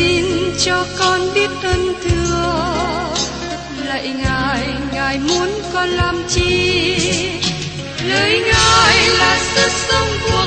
xin cho con biết ơn thưa lạy ngài ngài muốn con làm chi? Lời ngài là sức sống của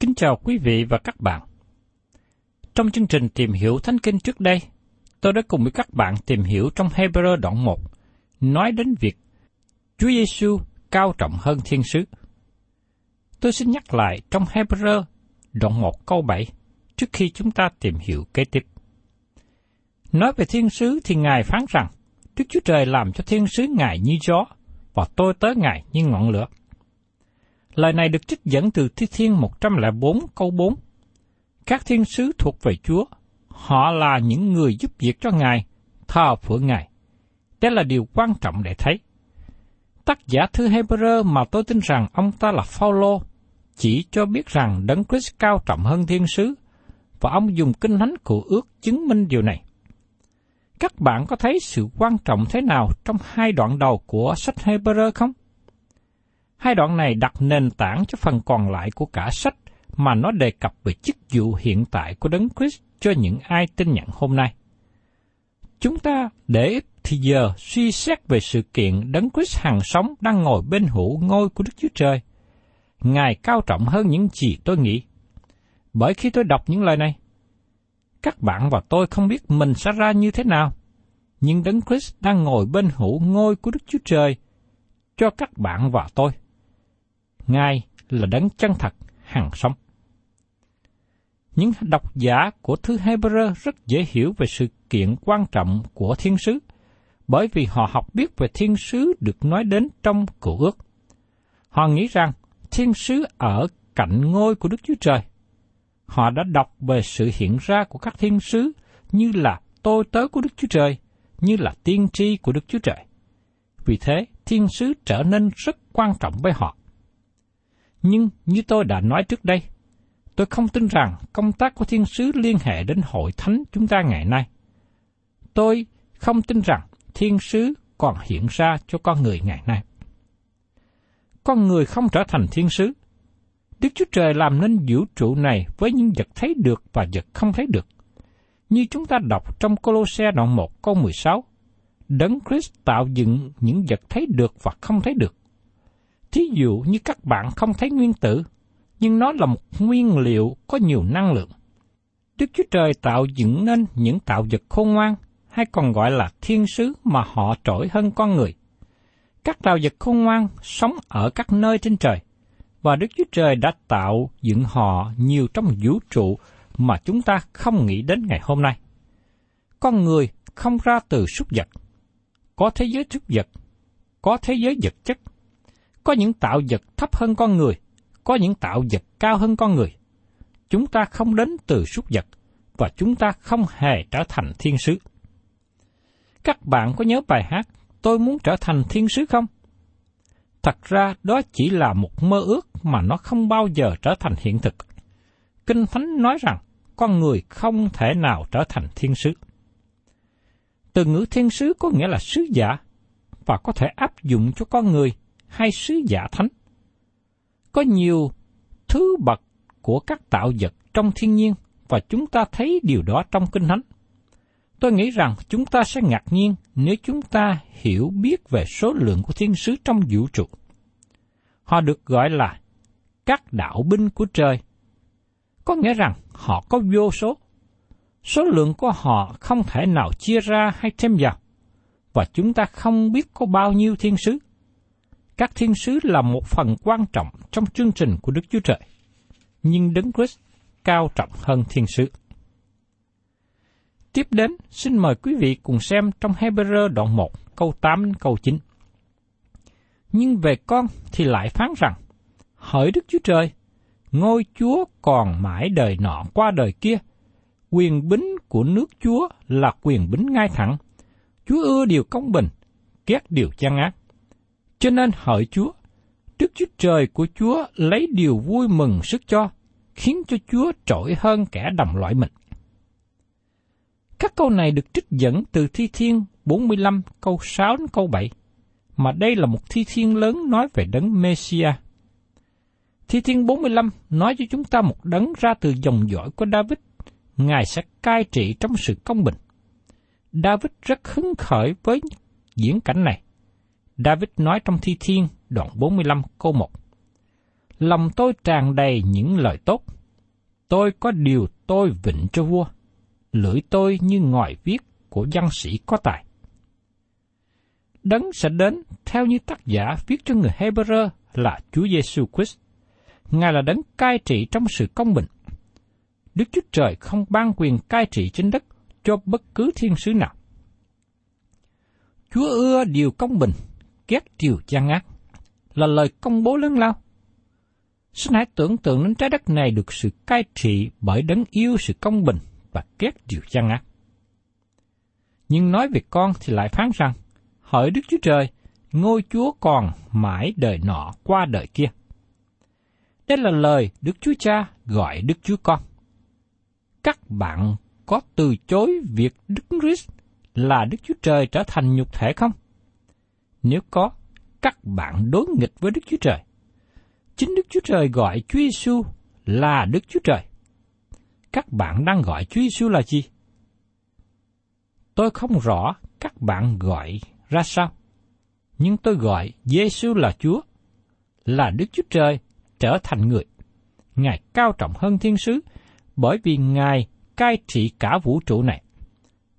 Kính chào quý vị và các bạn. Trong chương trình tìm hiểu Thánh Kinh trước đây, tôi đã cùng với các bạn tìm hiểu trong Hebrew đoạn 1, nói đến việc Chúa Giêsu cao trọng hơn thiên sứ. Tôi xin nhắc lại trong Hebrew đoạn 1 câu 7 trước khi chúng ta tìm hiểu kế tiếp. Nói về thiên sứ thì Ngài phán rằng, Đức Chúa Trời làm cho thiên sứ Ngài như gió, và tôi tới Ngài như ngọn lửa. Lời này được trích dẫn từ Thi Thiên 104 câu 4. Các thiên sứ thuộc về Chúa, họ là những người giúp việc cho Ngài, thờ phượng Ngài. Đây là điều quan trọng để thấy. Tác giả thư Hebrew mà tôi tin rằng ông ta là Phaolô chỉ cho biết rằng Đấng Christ cao trọng hơn thiên sứ, và ông dùng kinh thánh của ước chứng minh điều này. Các bạn có thấy sự quan trọng thế nào trong hai đoạn đầu của sách Hebrew không? Hai đoạn này đặt nền tảng cho phần còn lại của cả sách mà nó đề cập về chức vụ hiện tại của Đấng Christ cho những ai tin nhận hôm nay. Chúng ta để thì giờ suy xét về sự kiện Đấng Christ hàng sống đang ngồi bên hữu ngôi của Đức Chúa Trời. Ngài cao trọng hơn những gì tôi nghĩ. Bởi khi tôi đọc những lời này, các bạn và tôi không biết mình sẽ ra như thế nào, nhưng Đấng Christ đang ngồi bên hữu ngôi của Đức Chúa Trời cho các bạn và tôi. Ngài là đấng chân thật, hằng sống. Những độc giả của thư Hebrew rất dễ hiểu về sự kiện quan trọng của thiên sứ, bởi vì họ học biết về thiên sứ được nói đến trong cựu ước. Họ nghĩ rằng thiên sứ ở cạnh ngôi của Đức Chúa Trời. Họ đã đọc về sự hiện ra của các thiên sứ như là tôi tớ của Đức Chúa Trời, như là tiên tri của Đức Chúa Trời. Vì thế, thiên sứ trở nên rất quan trọng với họ. Nhưng như tôi đã nói trước đây, tôi không tin rằng công tác của thiên sứ liên hệ đến hội thánh chúng ta ngày nay. Tôi không tin rằng thiên sứ còn hiện ra cho con người ngày nay. Con người không trở thành thiên sứ. Đức Chúa Trời làm nên vũ trụ này với những vật thấy được và vật không thấy được. Như chúng ta đọc trong Colosse đoạn 1 câu 16, Đấng Christ tạo dựng những vật thấy được và không thấy được. Thí dụ như các bạn không thấy nguyên tử, nhưng nó là một nguyên liệu có nhiều năng lượng. Đức Chúa Trời tạo dựng nên những tạo vật khôn ngoan, hay còn gọi là thiên sứ mà họ trỗi hơn con người. Các tạo vật khôn ngoan sống ở các nơi trên trời, và Đức Chúa Trời đã tạo dựng họ nhiều trong vũ trụ mà chúng ta không nghĩ đến ngày hôm nay. Con người không ra từ súc vật. Có thế giới súc vật, có thế giới vật chất. Có những tạo vật thấp hơn con người, có những tạo vật cao hơn con người. Chúng ta không đến từ súc vật, và chúng ta không hề trở thành thiên sứ. Các bạn có nhớ bài hát Tôi muốn trở thành thiên sứ không? Thật ra đó chỉ là một mơ ước mà nó không bao giờ trở thành hiện thực. Kinh Thánh nói rằng con người không thể nào trở thành thiên sứ. Từ ngữ thiên sứ có nghĩa là sứ giả và có thể áp dụng cho con người hay sứ giả thánh. Có nhiều thứ bậc của các tạo vật trong thiên nhiên và chúng ta thấy điều đó trong Kinh Thánh. Tôi nghĩ rằng chúng ta sẽ ngạc nhiên nếu chúng ta hiểu biết về số lượng của thiên sứ trong vũ trụ. Họ được gọi là các đạo binh của trời. Có nghĩa rằng họ có vô số. Số lượng của họ không thể nào chia ra hay thêm vào. Và chúng ta không biết có bao nhiêu thiên sứ. Các thiên sứ là một phần quan trọng trong chương trình của Đức Chúa Trời. Nhưng Đấng Christ cao trọng hơn thiên sứ. Tiếp đến, xin mời quý vị cùng xem trong Hebrew đoạn 1, câu 8 đến câu 9. Nhưng về con thì lại phán rằng, hỡi Đức Chúa Trời, ngôi Chúa còn mãi đời nọ qua đời kia, quyền bính của nước Chúa là quyền bính ngay thẳng. Chúa ưa điều công bình, ghét điều gian ác. Cho nên hỡi Chúa, Đức Chúa Trời của Chúa lấy điều vui mừng sức cho, khiến cho Chúa trội hơn kẻ đồng loại mình. Các câu này được trích dẫn từ Thi Thiên 45 câu 6 đến câu 7, mà đây là một thi thiên lớn nói về đấng Messiah Thi thiên 45 nói cho chúng ta một đấng ra từ dòng dõi của David, Ngài sẽ cai trị trong sự công bình. David rất hứng khởi với diễn cảnh này. David nói trong Thi Thiên đoạn 45 câu 1. Lòng tôi tràn đầy những lời tốt. Tôi có điều tôi vịnh cho vua lưỡi tôi như ngòi viết của văn sĩ có tài. Đấng sẽ đến theo như tác giả viết cho người Hebrew là Chúa Giêsu Christ. Ngài là đấng cai trị trong sự công bình. Đức Chúa Trời không ban quyền cai trị trên đất cho bất cứ thiên sứ nào. Chúa ưa điều công bình, ghét điều gian ác, là lời công bố lớn lao. Xin hãy tưởng tượng đến trái đất này được sự cai trị bởi đấng yêu sự công bình và ghét điều gian ác. Nhưng nói về con thì lại phán rằng, hỡi Đức Chúa Trời, ngôi Chúa còn mãi đời nọ qua đời kia. Đây là lời Đức Chúa Cha gọi Đức Chúa Con. Các bạn có từ chối việc Đức Christ là Đức Chúa Trời trở thành nhục thể không? Nếu có, các bạn đối nghịch với Đức Chúa Trời. Chính Đức Chúa Trời gọi Chúa Giêsu là Đức Chúa Trời các bạn đang gọi Chúa Giêsu là gì? Tôi không rõ các bạn gọi ra sao, nhưng tôi gọi Giêsu là Chúa, là Đức Chúa Trời trở thành người. Ngài cao trọng hơn thiên sứ bởi vì Ngài cai trị cả vũ trụ này.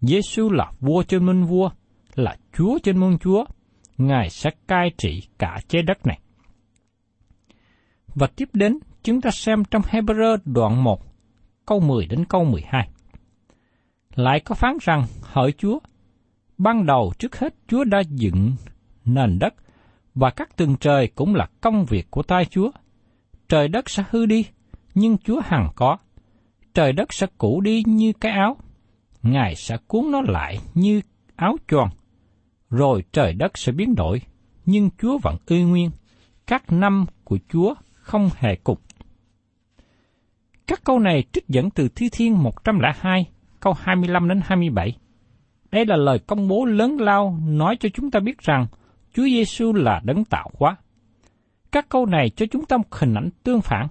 Giêsu là vua trên muôn vua, là Chúa trên muôn Chúa. Ngài sẽ cai trị cả trái đất này. Và tiếp đến, chúng ta xem trong Hebrew đoạn 1 câu 10 đến câu 12. Lại có phán rằng, hỡi Chúa, ban đầu trước hết Chúa đã dựng nền đất, và các tầng trời cũng là công việc của tay Chúa. Trời đất sẽ hư đi, nhưng Chúa hằng có. Trời đất sẽ cũ đi như cái áo, Ngài sẽ cuốn nó lại như áo choàng. Rồi trời đất sẽ biến đổi, nhưng Chúa vẫn y nguyên. Các năm của Chúa không hề cục. Các câu này trích dẫn từ Thi Thiên 102, câu 25 đến 27. Đây là lời công bố lớn lao nói cho chúng ta biết rằng Chúa Giêsu là đấng tạo hóa. Các câu này cho chúng ta một hình ảnh tương phản.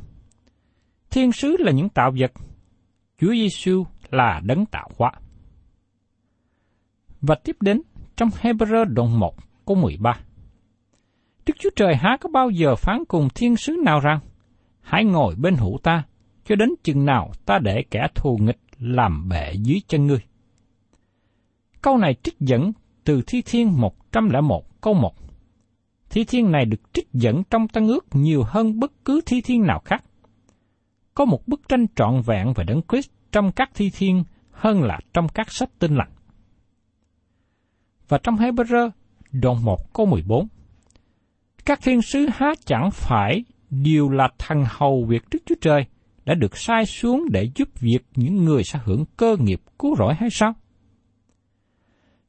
Thiên sứ là những tạo vật, Chúa Giêsu là đấng tạo hóa. Và tiếp đến trong Hebrew đoạn 1 câu 13. Đức Chúa Trời há có bao giờ phán cùng thiên sứ nào rằng, hãy ngồi bên hữu ta, cho đến chừng nào ta để kẻ thù nghịch làm bệ dưới chân ngươi. Câu này trích dẫn từ Thi Thiên 101 câu 1. Thi Thiên này được trích dẫn trong Tân ước nhiều hơn bất cứ Thi Thiên nào khác. Có một bức tranh trọn vẹn về Đấng Christ trong các thi thiên hơn là trong các sách tinh lành. Và trong Hebrew đoạn 1 câu 14, các thiên sứ há chẳng phải đều là thần hầu việc Đức Chúa Trời đã được sai xuống để giúp việc những người sẽ hưởng cơ nghiệp cứu rỗi hay sao?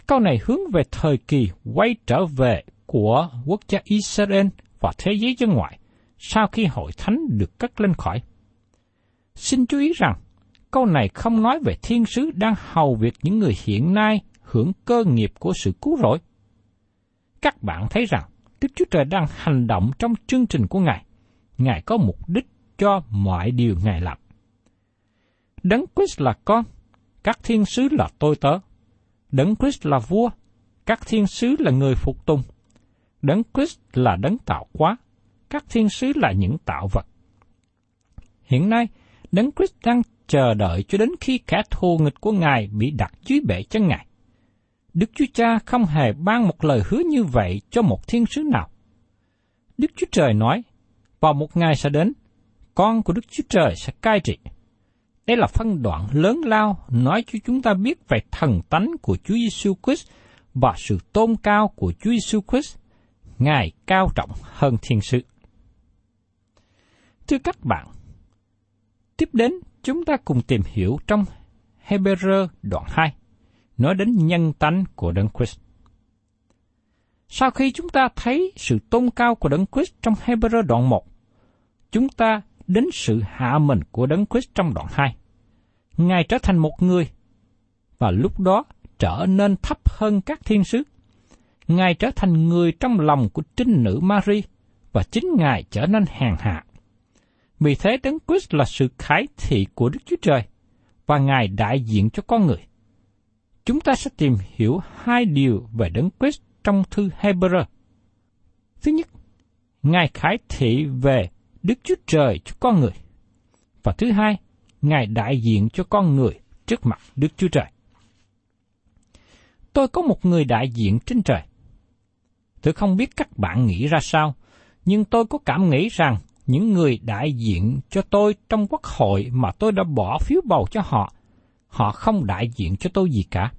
Câu này hướng về thời kỳ quay trở về của quốc gia Israel và thế giới dân ngoại sau khi hội thánh được cất lên khỏi. Xin chú ý rằng, câu này không nói về thiên sứ đang hầu việc những người hiện nay hưởng cơ nghiệp của sự cứu rỗi. Các bạn thấy rằng, Đức Chúa Trời đang hành động trong chương trình của Ngài. Ngài có mục đích cho mọi điều Ngài làm. Đấng Christ là con, các thiên sứ là tôi tớ. Đấng Christ là vua, các thiên sứ là người phục tùng. Đấng Christ là đấng tạo hóa, các thiên sứ là những tạo vật. Hiện nay, Đấng Christ đang chờ đợi cho đến khi kẻ thù nghịch của Ngài bị đặt dưới bệ chân Ngài. Đức Chúa Cha không hề ban một lời hứa như vậy cho một thiên sứ nào. Đức Chúa Trời nói, vào một ngày sẽ đến, con của Đức Chúa Trời sẽ cai trị. Đây là phân đoạn lớn lao nói cho chúng ta biết về thần tánh của Chúa Giêsu Christ và sự tôn cao của Chúa Giêsu Christ. Ngài cao trọng hơn thiên sứ. Thưa các bạn, tiếp đến chúng ta cùng tìm hiểu trong Hebrew đoạn 2, nói đến nhân tánh của Đấng Christ. Sau khi chúng ta thấy sự tôn cao của Đấng Christ trong Hebrew đoạn 1, chúng ta đến sự hạ mình của Đấng Christ trong đoạn 2. Ngài trở thành một người, và lúc đó trở nên thấp hơn các thiên sứ. Ngài trở thành người trong lòng của trinh nữ Mary, và chính Ngài trở nên hèn hạ. Vì thế Đấng Christ là sự khải thị của Đức Chúa Trời, và Ngài đại diện cho con người. Chúng ta sẽ tìm hiểu hai điều về Đấng Christ trong thư Hebrew. Thứ nhất, Ngài khải thị về Đức Chúa Trời cho con người. Và thứ hai, Ngài đại diện cho con người trước mặt Đức Chúa Trời. Tôi có một người đại diện trên trời. Tôi không biết các bạn nghĩ ra sao, nhưng tôi có cảm nghĩ rằng những người đại diện cho tôi trong quốc hội mà tôi đã bỏ phiếu bầu cho họ, họ không đại diện cho tôi gì cả.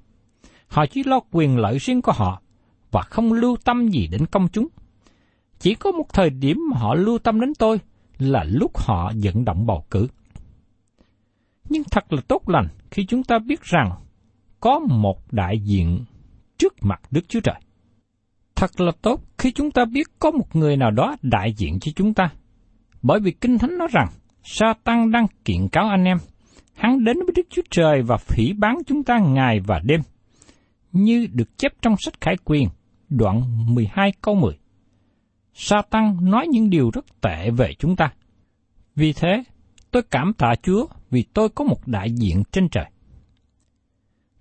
Họ chỉ lo quyền lợi riêng của họ và không lưu tâm gì đến công chúng. Chỉ có một thời điểm mà họ lưu tâm đến tôi là lúc họ vận động bầu cử. Nhưng thật là tốt lành khi chúng ta biết rằng có một đại diện trước mặt Đức Chúa Trời. Thật là tốt khi chúng ta biết có một người nào đó đại diện cho chúng ta. Bởi vì Kinh Thánh nói rằng, sa tăng đang kiện cáo anh em. Hắn đến với Đức Chúa Trời và phỉ bán chúng ta ngày và đêm. Như được chép trong sách Khải Quyền, đoạn 12 câu 10. sa tăng nói những điều rất tệ về chúng ta. Vì thế, tôi cảm tạ Chúa vì tôi có một đại diện trên trời.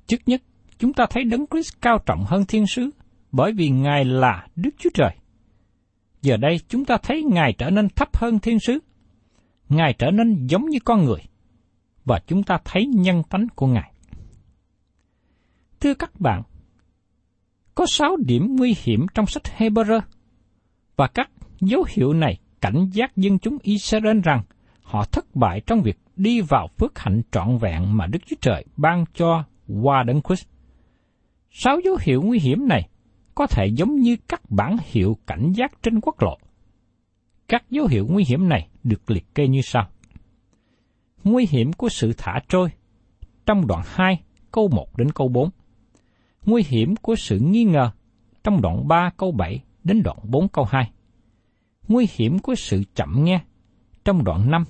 Trước nhất, chúng ta thấy Đấng Christ cao trọng hơn thiên sứ, bởi vì Ngài là Đức Chúa Trời. Giờ đây chúng ta thấy Ngài trở nên thấp hơn thiên sứ. Ngài trở nên giống như con người. Và chúng ta thấy nhân tánh của Ngài. Thưa các bạn, có sáu điểm nguy hiểm trong sách Hebrew và các dấu hiệu này cảnh giác dân chúng Israel rằng họ thất bại trong việc đi vào phước hạnh trọn vẹn mà Đức Chúa Trời ban cho qua đấng Christ. Sáu dấu hiệu nguy hiểm này có thể giống như các bản hiệu cảnh giác trên quốc lộ. Các dấu hiệu nguy hiểm này được liệt kê như sau. Nguy hiểm của sự thả trôi trong đoạn 2 câu 1 đến câu 4. Nguy hiểm của sự nghi ngờ trong đoạn 3 câu 7 đến đoạn 4 câu 2. Nguy hiểm của sự chậm nghe trong đoạn 5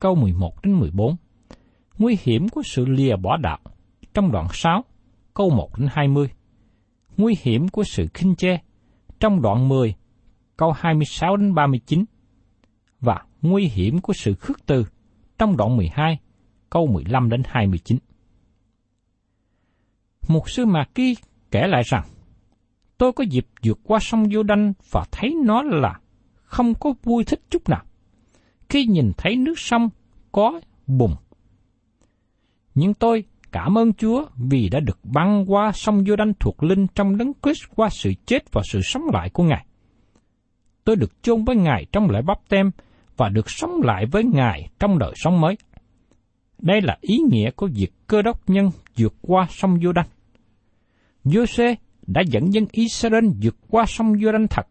câu 11 đến 14. Nguy hiểm của sự lìa bỏ đạo trong đoạn 6 câu 1 đến 20 nguy hiểm của sự khinh chê trong đoạn 10, câu 26 đến 39 và nguy hiểm của sự khước từ trong đoạn 12, câu 15 đến 29. Một sư Mạc Kỳ kể lại rằng, tôi có dịp vượt qua sông Vô Đanh và thấy nó là không có vui thích chút nào. Khi nhìn thấy nước sông có bùn. Nhưng tôi Cảm ơn Chúa vì đã được băng qua sông Vô đanh thuộc linh trong đấng Christ qua sự chết và sự sống lại của Ngài. Tôi được chôn với Ngài trong lễ bắp tem và được sống lại với Ngài trong đời sống mới. Đây là ý nghĩa của việc cơ đốc nhân vượt qua sông Giô-đanh. Giô-xê đã dẫn dân Israel vượt qua sông Giô-đanh thật.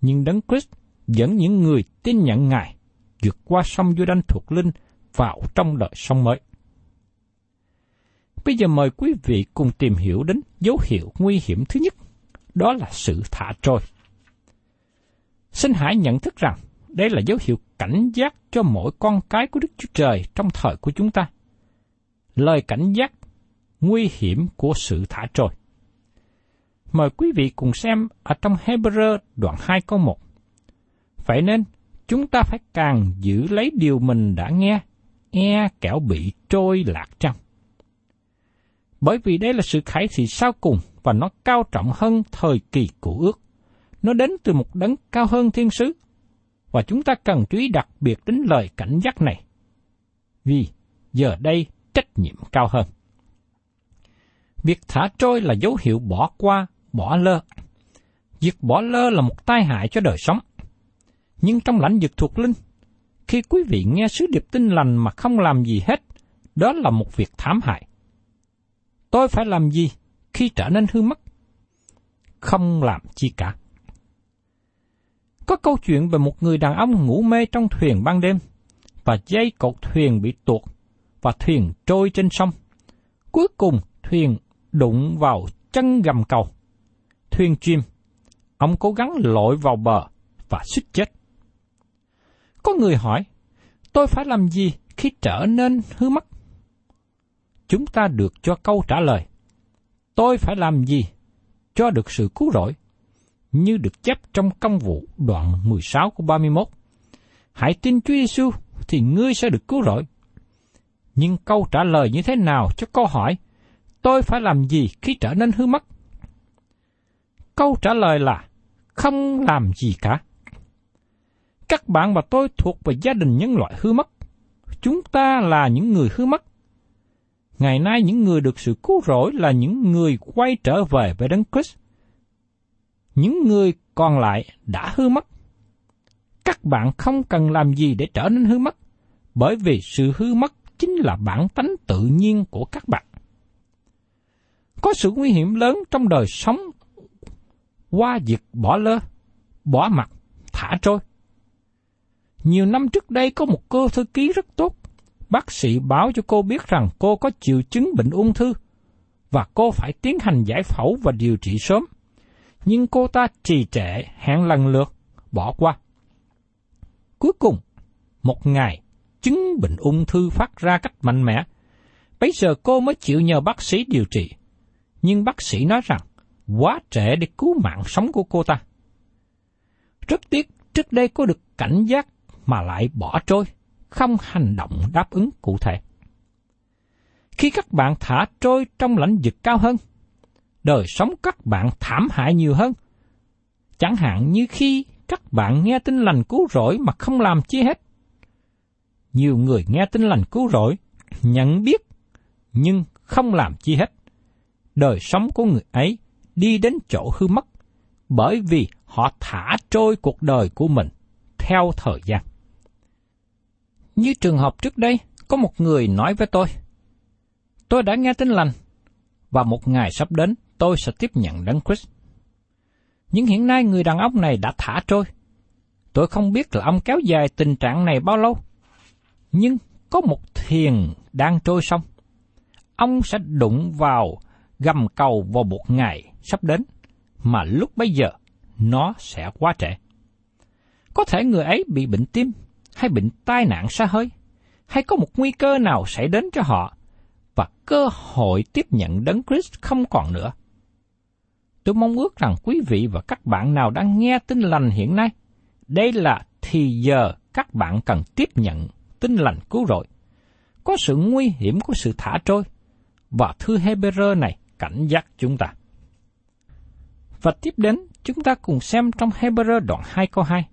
Nhưng Đấng Christ dẫn những người tin nhận Ngài vượt qua sông Giô-đanh thuộc linh vào trong đời sông mới. Bây giờ mời quý vị cùng tìm hiểu đến dấu hiệu nguy hiểm thứ nhất, đó là sự thả trôi. Xin hãy nhận thức rằng đây là dấu hiệu cảnh giác cho mỗi con cái của Đức Chúa Trời trong thời của chúng ta. Lời cảnh giác nguy hiểm của sự thả trôi. Mời quý vị cùng xem ở trong Hebrew đoạn 2 câu 1. Vậy nên, chúng ta phải càng giữ lấy điều mình đã nghe, e kẻo bị trôi lạc trong. Bởi vì đây là sự khải thị sau cùng và nó cao trọng hơn thời kỳ cũ ước. Nó đến từ một đấng cao hơn thiên sứ. Và chúng ta cần chú ý đặc biệt đến lời cảnh giác này. Vì giờ đây trách nhiệm cao hơn. Việc thả trôi là dấu hiệu bỏ qua, bỏ lơ. Việc bỏ lơ là một tai hại cho đời sống. Nhưng trong lãnh vực thuộc linh, khi quý vị nghe sứ điệp tin lành mà không làm gì hết, đó là một việc thảm hại. Tôi phải làm gì khi trở nên hư mất? Không làm chi cả. Có câu chuyện về một người đàn ông ngủ mê trong thuyền ban đêm, và dây cột thuyền bị tuột, và thuyền trôi trên sông. Cuối cùng thuyền đụng vào chân gầm cầu. Thuyền chìm, ông cố gắng lội vào bờ và suýt chết. Có người hỏi, tôi phải làm gì khi trở nên hư mất? Chúng ta được cho câu trả lời, tôi phải làm gì cho được sự cứu rỗi? Như được chép trong công vụ đoạn 16 của 31. Hãy tin Chúa Giêsu thì ngươi sẽ được cứu rỗi. Nhưng câu trả lời như thế nào cho câu hỏi, tôi phải làm gì khi trở nên hư mất? Câu trả lời là, không làm gì cả. Các bạn và tôi thuộc về gia đình nhân loại hư mất. Chúng ta là những người hư mất. Ngày nay những người được sự cứu rỗi là những người quay trở về với Đấng Christ. Những người còn lại đã hư mất. Các bạn không cần làm gì để trở nên hư mất, bởi vì sự hư mất chính là bản tánh tự nhiên của các bạn. Có sự nguy hiểm lớn trong đời sống qua việc bỏ lơ, bỏ mặt, thả trôi. Nhiều năm trước đây có một cô thư ký rất tốt. Bác sĩ báo cho cô biết rằng cô có triệu chứng bệnh ung thư và cô phải tiến hành giải phẫu và điều trị sớm. Nhưng cô ta trì trệ hẹn lần lượt, bỏ qua. Cuối cùng, một ngày, chứng bệnh ung thư phát ra cách mạnh mẽ. Bây giờ cô mới chịu nhờ bác sĩ điều trị. Nhưng bác sĩ nói rằng, quá trễ để cứu mạng sống của cô ta. Rất tiếc, trước đây cô được cảnh giác mà lại bỏ trôi, không hành động đáp ứng cụ thể. Khi các bạn thả trôi trong lãnh vực cao hơn, đời sống các bạn thảm hại nhiều hơn. Chẳng hạn như khi các bạn nghe tin lành cứu rỗi mà không làm chi hết. Nhiều người nghe tin lành cứu rỗi, nhận biết, nhưng không làm chi hết. Đời sống của người ấy đi đến chỗ hư mất, bởi vì họ thả trôi cuộc đời của mình theo thời gian. Như trường hợp trước đây, có một người nói với tôi, tôi đã nghe tin lành, và một ngày sắp đến tôi sẽ tiếp nhận Đấng Christ. Nhưng hiện nay người đàn ông này đã thả trôi. Tôi không biết là ông kéo dài tình trạng này bao lâu. Nhưng có một thuyền đang trôi sông. Ông sẽ đụng vào gầm cầu vào một ngày sắp đến, mà lúc bấy giờ nó sẽ quá trễ. Có thể người ấy bị bệnh tim, hay bệnh tai nạn xa hơi, hay có một nguy cơ nào xảy đến cho họ, và cơ hội tiếp nhận đấng Christ không còn nữa. Tôi mong ước rằng quý vị và các bạn nào đang nghe tin lành hiện nay, đây là thì giờ các bạn cần tiếp nhận tin lành cứu rỗi. Có sự nguy hiểm của sự thả trôi, và thư Hebrew này cảnh giác chúng ta. Và tiếp đến, chúng ta cùng xem trong Hebrew đoạn 2 câu 2.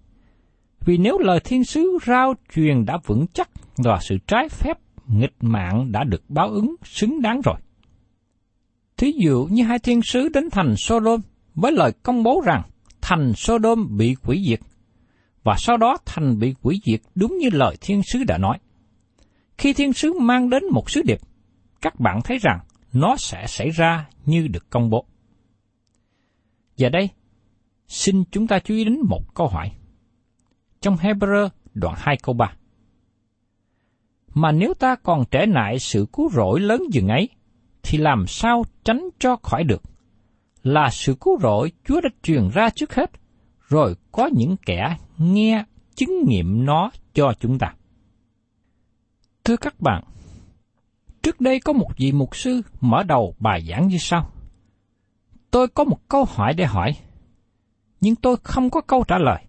Vì nếu lời thiên sứ rao truyền đã vững chắc và sự trái phép nghịch mạng đã được báo ứng xứng đáng rồi. Thí dụ như hai thiên sứ đến thành Sodom với lời công bố rằng thành Sodom bị quỷ diệt, và sau đó thành bị quỷ diệt đúng như lời thiên sứ đã nói. Khi thiên sứ mang đến một sứ điệp, các bạn thấy rằng nó sẽ xảy ra như được công bố. Giờ đây, xin chúng ta chú ý đến một câu hỏi. Trong Hebrew đoạn 2 câu 3. Mà nếu ta còn trễ nại sự cứu rỗi lớn dừng ấy, thì làm sao tránh cho khỏi được? Là sự cứu rỗi Chúa đã truyền ra trước hết, rồi có những kẻ nghe chứng nghiệm nó cho chúng ta. Thưa các bạn, trước đây có một vị mục sư mở đầu bài giảng như sau. Tôi có một câu hỏi để hỏi, nhưng tôi không có câu trả lời,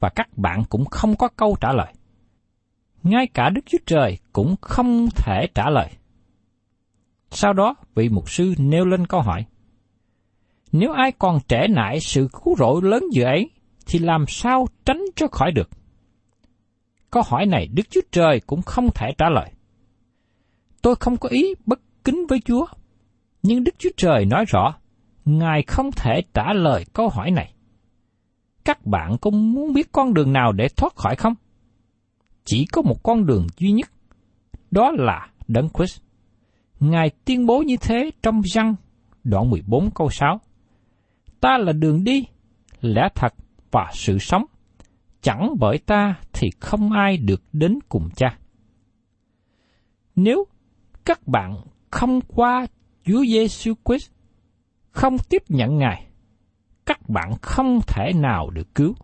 và các bạn cũng không có câu trả lời. Ngay cả Đức Chúa Trời cũng không thể trả lời. Sau đó, vị mục sư nêu lên câu hỏi. Nếu ai còn trẻ nại sự cứu rỗi lớn dự ấy, thì làm sao tránh cho khỏi được? Câu hỏi này Đức Chúa Trời cũng không thể trả lời. Tôi không có ý bất kính với Chúa, nhưng Đức Chúa Trời nói rõ, Ngài không thể trả lời câu hỏi này. Các bạn có muốn biết con đường nào để thoát khỏi không? Chỉ có một con đường duy nhất, đó là Đấng Christ. Ngài tuyên bố như thế trong răng đoạn 14 câu 6. Ta là đường đi, lẽ thật và sự sống. Chẳng bởi ta thì không ai được đến cùng cha. Nếu các bạn không qua Chúa Giêsu Christ, không tiếp nhận Ngài, các bạn không thể nào được cứu,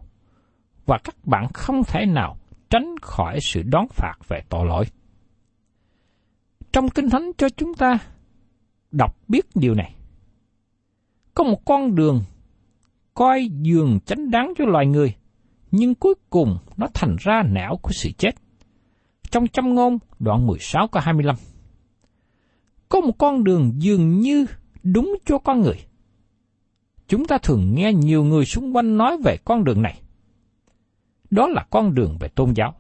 và các bạn không thể nào tránh khỏi sự đón phạt về tội lỗi. Trong Kinh Thánh cho chúng ta đọc biết điều này. Có một con đường coi dường chánh đáng cho loài người, nhưng cuối cùng nó thành ra não của sự chết. Trong châm ngôn đoạn 16 câu 25. Có một con đường dường như đúng cho con người. Chúng ta thường nghe nhiều người xung quanh nói về con đường này. Đó là con đường về tôn giáo.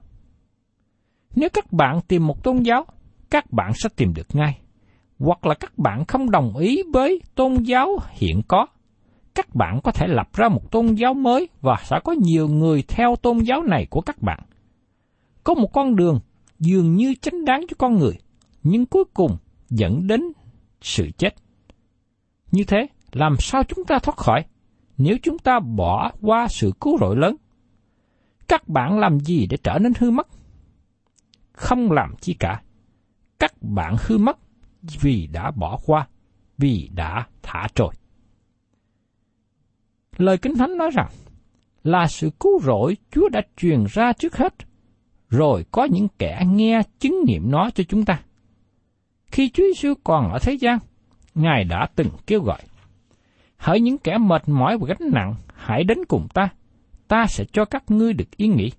Nếu các bạn tìm một tôn giáo, các bạn sẽ tìm được ngay. Hoặc là các bạn không đồng ý với tôn giáo hiện có, các bạn có thể lập ra một tôn giáo mới và sẽ có nhiều người theo tôn giáo này của các bạn. Có một con đường dường như chánh đáng cho con người, nhưng cuối cùng dẫn đến sự chết. Như thế, làm sao chúng ta thoát khỏi nếu chúng ta bỏ qua sự cứu rỗi lớn? Các bạn làm gì để trở nên hư mất? Không làm chi cả. Các bạn hư mất vì đã bỏ qua, vì đã thả trôi. Lời Kinh Thánh nói rằng, là sự cứu rỗi Chúa đã truyền ra trước hết, rồi có những kẻ nghe chứng nghiệm nó cho chúng ta. Khi Chúa Giêsu còn ở thế gian, Ngài đã từng kêu gọi, Hỡi những kẻ mệt mỏi và gánh nặng, hãy đến cùng ta, ta sẽ cho các ngươi được yên nghỉ.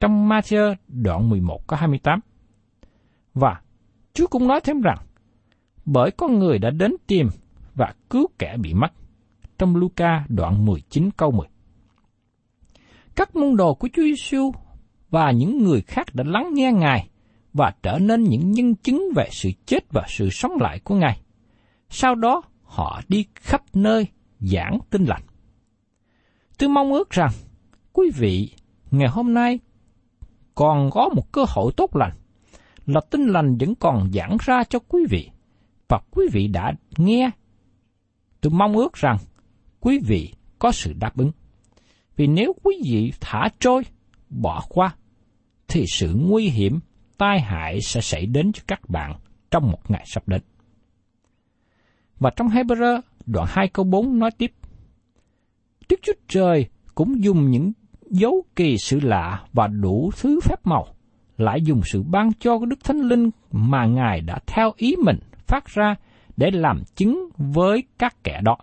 Trong Matthew đoạn 11 có 28. Và Chúa cũng nói thêm rằng, bởi con người đã đến tìm và cứu kẻ bị mất trong Luca đoạn 19 câu 10. Các môn đồ của Chúa Giêsu và những người khác đã lắng nghe Ngài và trở nên những nhân chứng về sự chết và sự sống lại của Ngài. Sau đó, họ đi khắp nơi giảng tin lành. Tôi mong ước rằng quý vị ngày hôm nay còn có một cơ hội tốt lành là tin lành vẫn còn giảng ra cho quý vị và quý vị đã nghe. Tôi mong ước rằng quý vị có sự đáp ứng. Vì nếu quý vị thả trôi, bỏ qua, thì sự nguy hiểm, tai hại sẽ xảy đến cho các bạn trong một ngày sắp đến. Và trong Hebrew đoạn 2 câu 4 nói tiếp, Đức Chúa Trời cũng dùng những dấu kỳ sự lạ và đủ thứ phép màu, lại dùng sự ban cho của Đức Thánh Linh mà Ngài đã theo ý mình phát ra để làm chứng với các kẻ đó.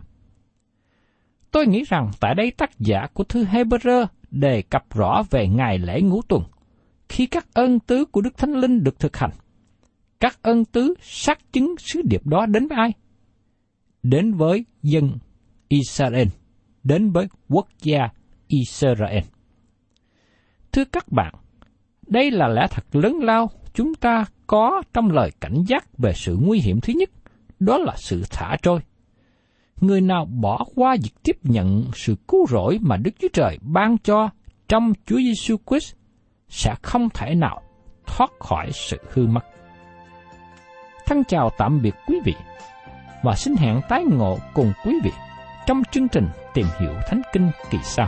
Tôi nghĩ rằng tại đây tác giả của thư Hebrew đề cập rõ về ngày lễ ngũ tuần, khi các ân tứ của Đức Thánh Linh được thực hành. Các ân tứ xác chứng sứ điệp đó đến với ai? Đến với dân Israel, đến với quốc gia Israel. Thưa các bạn, đây là lẽ thật lớn lao chúng ta có trong lời cảnh giác về sự nguy hiểm thứ nhất, đó là sự thả trôi người nào bỏ qua việc tiếp nhận sự cứu rỗi mà Đức Chúa Trời ban cho trong Chúa Giêsu Christ sẽ không thể nào thoát khỏi sự hư mất. Thân chào tạm biệt quý vị và xin hẹn tái ngộ cùng quý vị trong chương trình tìm hiểu Thánh Kinh kỳ sau.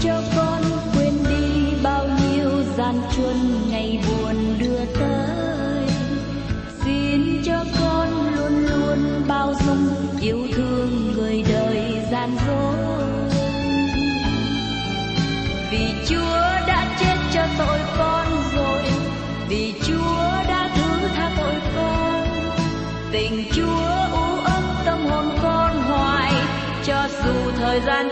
Cho con quên đi bao nhiêu gian truân ngày buồn đưa tới. Xin cho con luôn luôn bao dung yêu thương người đời gian dối. Vì chúa đã chết cho tội con rồi, vì chúa đã thứ tha tội con. Tình chúa ú ấm tâm hồn con hoài, cho dù thời gian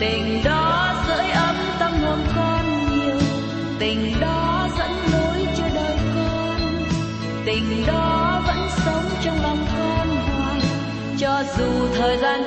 tình đó sưởi ấm tâm hồn con nhiều. Tình đó dẫn lối cho đời con. Tình đó vẫn sống trong lòng con hoài. Cho dù thời gian